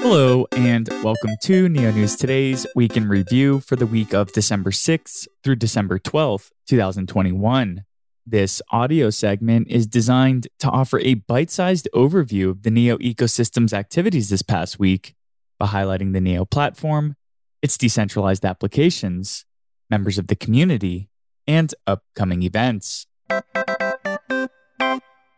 Hello, and welcome to Neo News Today's Week in Review for the week of December 6th through December 12th, 2021. This audio segment is designed to offer a bite sized overview of the Neo ecosystem's activities this past week by highlighting the Neo platform, its decentralized applications, members of the community, and upcoming events.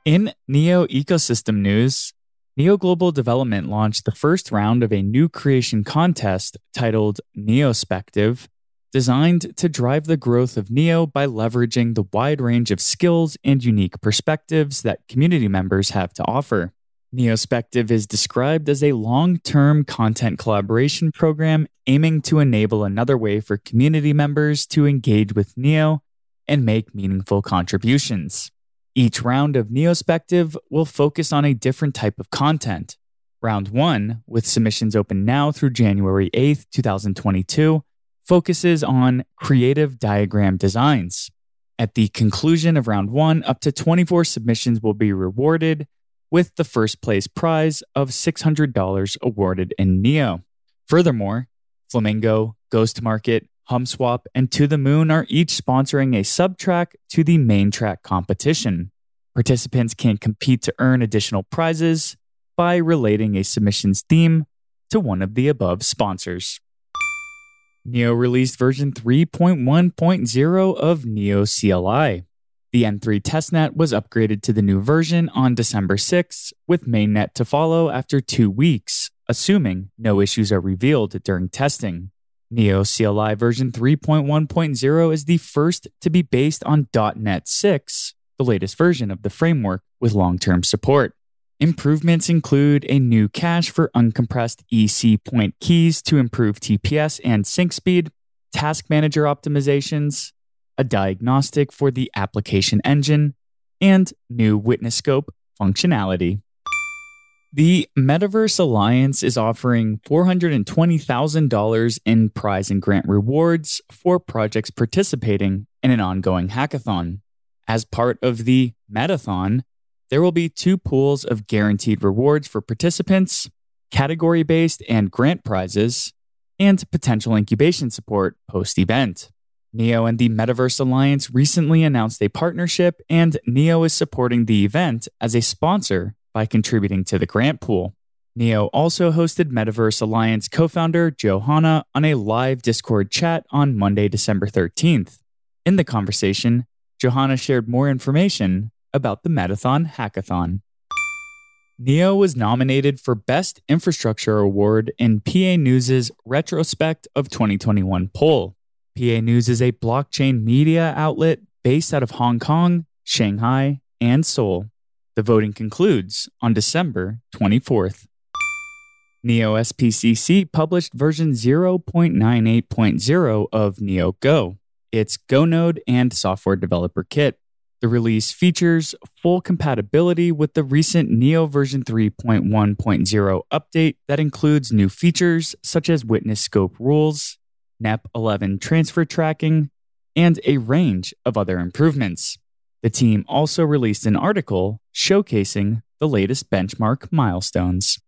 In Neo ecosystem news, Neo Global Development launched the first round of a new creation contest titled Neospective, designed to drive the growth of Neo by leveraging the wide range of skills and unique perspectives that community members have to offer. Neospective is described as a long term content collaboration program aiming to enable another way for community members to engage with Neo and make meaningful contributions. Each round of Neospective will focus on a different type of content. Round 1, with submissions open now through January 8th, 2022, focuses on creative diagram designs. At the conclusion of round 1, up to 24 submissions will be rewarded, with the first place prize of $600 awarded in Neo. Furthermore, Flamingo, Ghost Market, HumSwap, and To the Moon are each sponsoring a subtrack to the main track competition. Participants can compete to earn additional prizes by relating a submission's theme to one of the above sponsors. Neo released version 3.1.0 of Neo CLI. The N3 testnet was upgraded to the new version on December 6, with mainnet to follow after two weeks, assuming no issues are revealed during testing. Neo CLI version 3.1.0 is the first to be based on .NET 6, the latest version of the framework with long-term support. Improvements include a new cache for uncompressed EC point keys to improve TPS and sync speed, task manager optimizations, a diagnostic for the application engine, and new witness scope functionality. The Metaverse Alliance is offering $420,000 in prize and grant rewards for projects participating in an ongoing hackathon. As part of the Metathon, there will be two pools of guaranteed rewards for participants, category based and grant prizes, and potential incubation support post event. Neo and the Metaverse Alliance recently announced a partnership, and Neo is supporting the event as a sponsor by contributing to the grant pool. Neo also hosted Metaverse Alliance co founder Johanna on a live Discord chat on Monday, December 13th. In the conversation, Johanna shared more information about the Metathon Hackathon. Neo was nominated for Best Infrastructure Award in PA News' Retrospect of 2021 poll. PA News is a blockchain media outlet based out of Hong Kong, Shanghai, and Seoul. The voting concludes on December 24th. Neo SPCC published version 0.98.0 of Neo Go, its Go node and software developer kit. The release features full compatibility with the recent Neo version 3.1.0 update that includes new features such as witness scope rules, NEP 11 transfer tracking, and a range of other improvements. The team also released an article showcasing the latest benchmark milestones.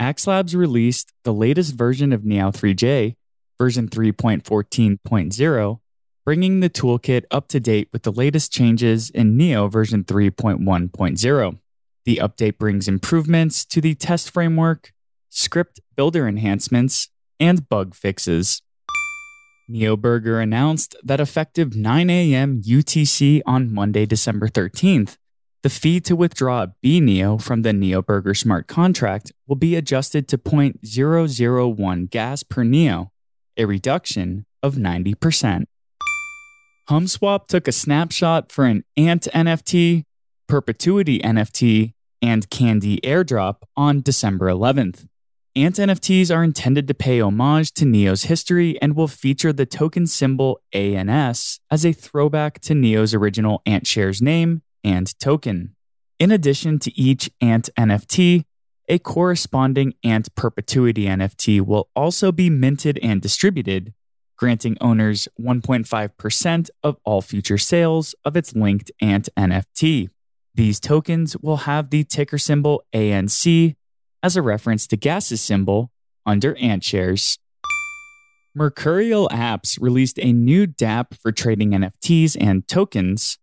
AxLabs released the latest version of Neo3j, version 3.14.0, bringing the toolkit up to date with the latest changes in Neo version 3.1.0. The update brings improvements to the test framework, script builder enhancements, and bug fixes. NeoBurger announced that effective 9 a.m. UTC on Monday, December 13th, the fee to withdraw BNEO from the NeoBurger smart contract will be adjusted to 0.001 gas per NEO, a reduction of 90%. HumSwap took a snapshot for an Ant NFT, Perpetuity NFT, and Candy airdrop on December 11th. Ant NFTs are intended to pay homage to Neo's history and will feature the token symbol ANS as a throwback to Neo's original AntShares name and token. In addition to each Ant NFT, a corresponding Ant Perpetuity NFT will also be minted and distributed, granting owners 1.5% of all future sales of its linked Ant NFT. These tokens will have the ticker symbol ANC as a reference to Gas's symbol under AntShares. Mercurial Apps released a new dApp for trading NFTs and tokens,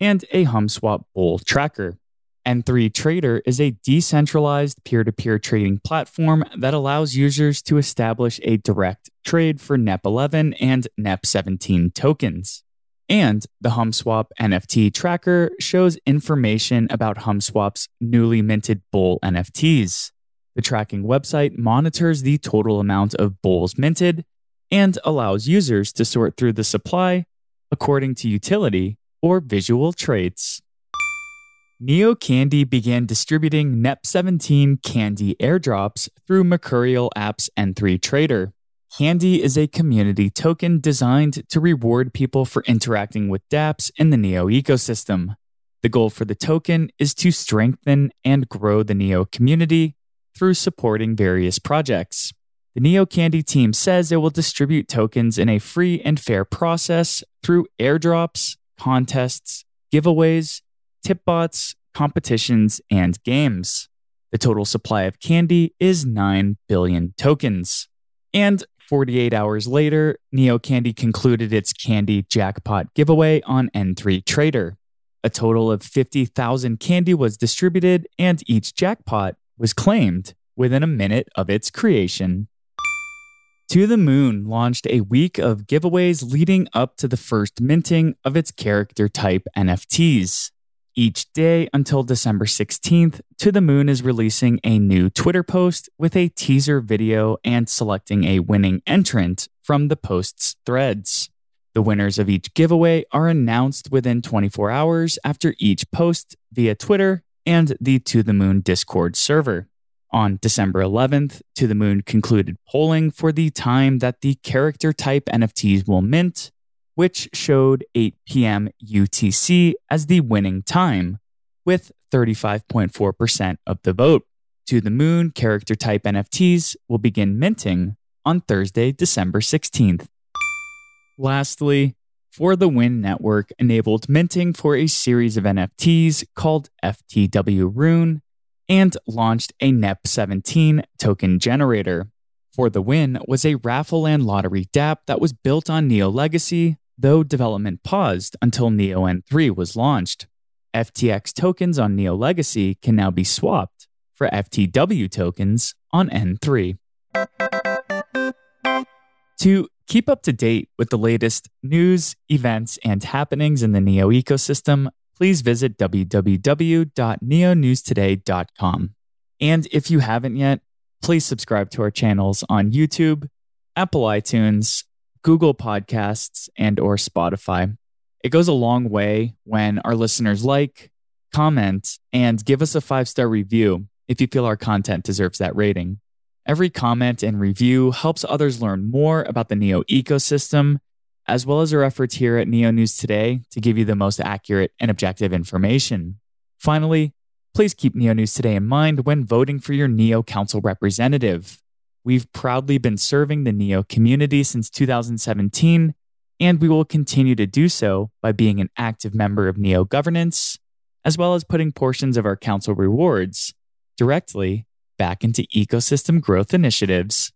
and a HumSwap bull tracker. N3 Trader is a decentralized peer to peer trading platform that allows users to establish a direct trade for NEP11 and NEP17 tokens. And the HumSwap NFT tracker shows information about HumSwap's newly minted bull NFTs. The tracking website monitors the total amount of bulls minted and allows users to sort through the supply according to utility or visual traits. Neo Candy began distributing NEP17 candy airdrops through Mercurial Apps N3 Trader. Candy is a community token designed to reward people for interacting with dApps in the Neo ecosystem. The goal for the token is to strengthen and grow the Neo community through supporting various projects. The Neo Candy team says it will distribute tokens in a free and fair process through airdrops, contests, giveaways, tip bots, competitions, and games. The total supply of candy is 9 billion tokens. And 48 hours later, Neo Candy concluded its candy jackpot giveaway on N3 Trader. A total of 50,000 candy was distributed, and each jackpot was claimed within a minute of its creation. To the Moon launched a week of giveaways leading up to the first minting of its character type NFTs. Each day until December 16th, To the Moon is releasing a new Twitter post with a teaser video and selecting a winning entrant from the post's threads. The winners of each giveaway are announced within 24 hours after each post via Twitter and the To the Moon Discord server. On December 11th, To the Moon concluded polling for the time that the character type NFTs will mint, which showed 8 p.m. UTC as the winning time, with 35.4% of the vote. To the Moon character type NFTs will begin minting on Thursday, December 16th. Lastly, For the Win Network enabled minting for a series of NFTs called FTW Rune and launched a NEP17 token generator. For the Win was a raffle and lottery dApp that was built on Neo Legacy though development paused until Neo N3 was launched. FTX tokens on Neo Legacy can now be swapped for FTW tokens on N3. To keep up to date with the latest news, events, and happenings in the Neo ecosystem, please visit www.neonewstoday.com. And if you haven't yet, please subscribe to our channels on YouTube, Apple iTunes, Google Podcasts and or Spotify. It goes a long way when our listeners like, comment, and give us a five-star review if you feel our content deserves that rating. Every comment and review helps others learn more about the Neo ecosystem, as well as our efforts here at Neo News Today to give you the most accurate and objective information. Finally, please keep Neo News Today in mind when voting for your Neo Council representative. We've proudly been serving the NEO community since 2017, and we will continue to do so by being an active member of NEO governance, as well as putting portions of our council rewards directly back into ecosystem growth initiatives.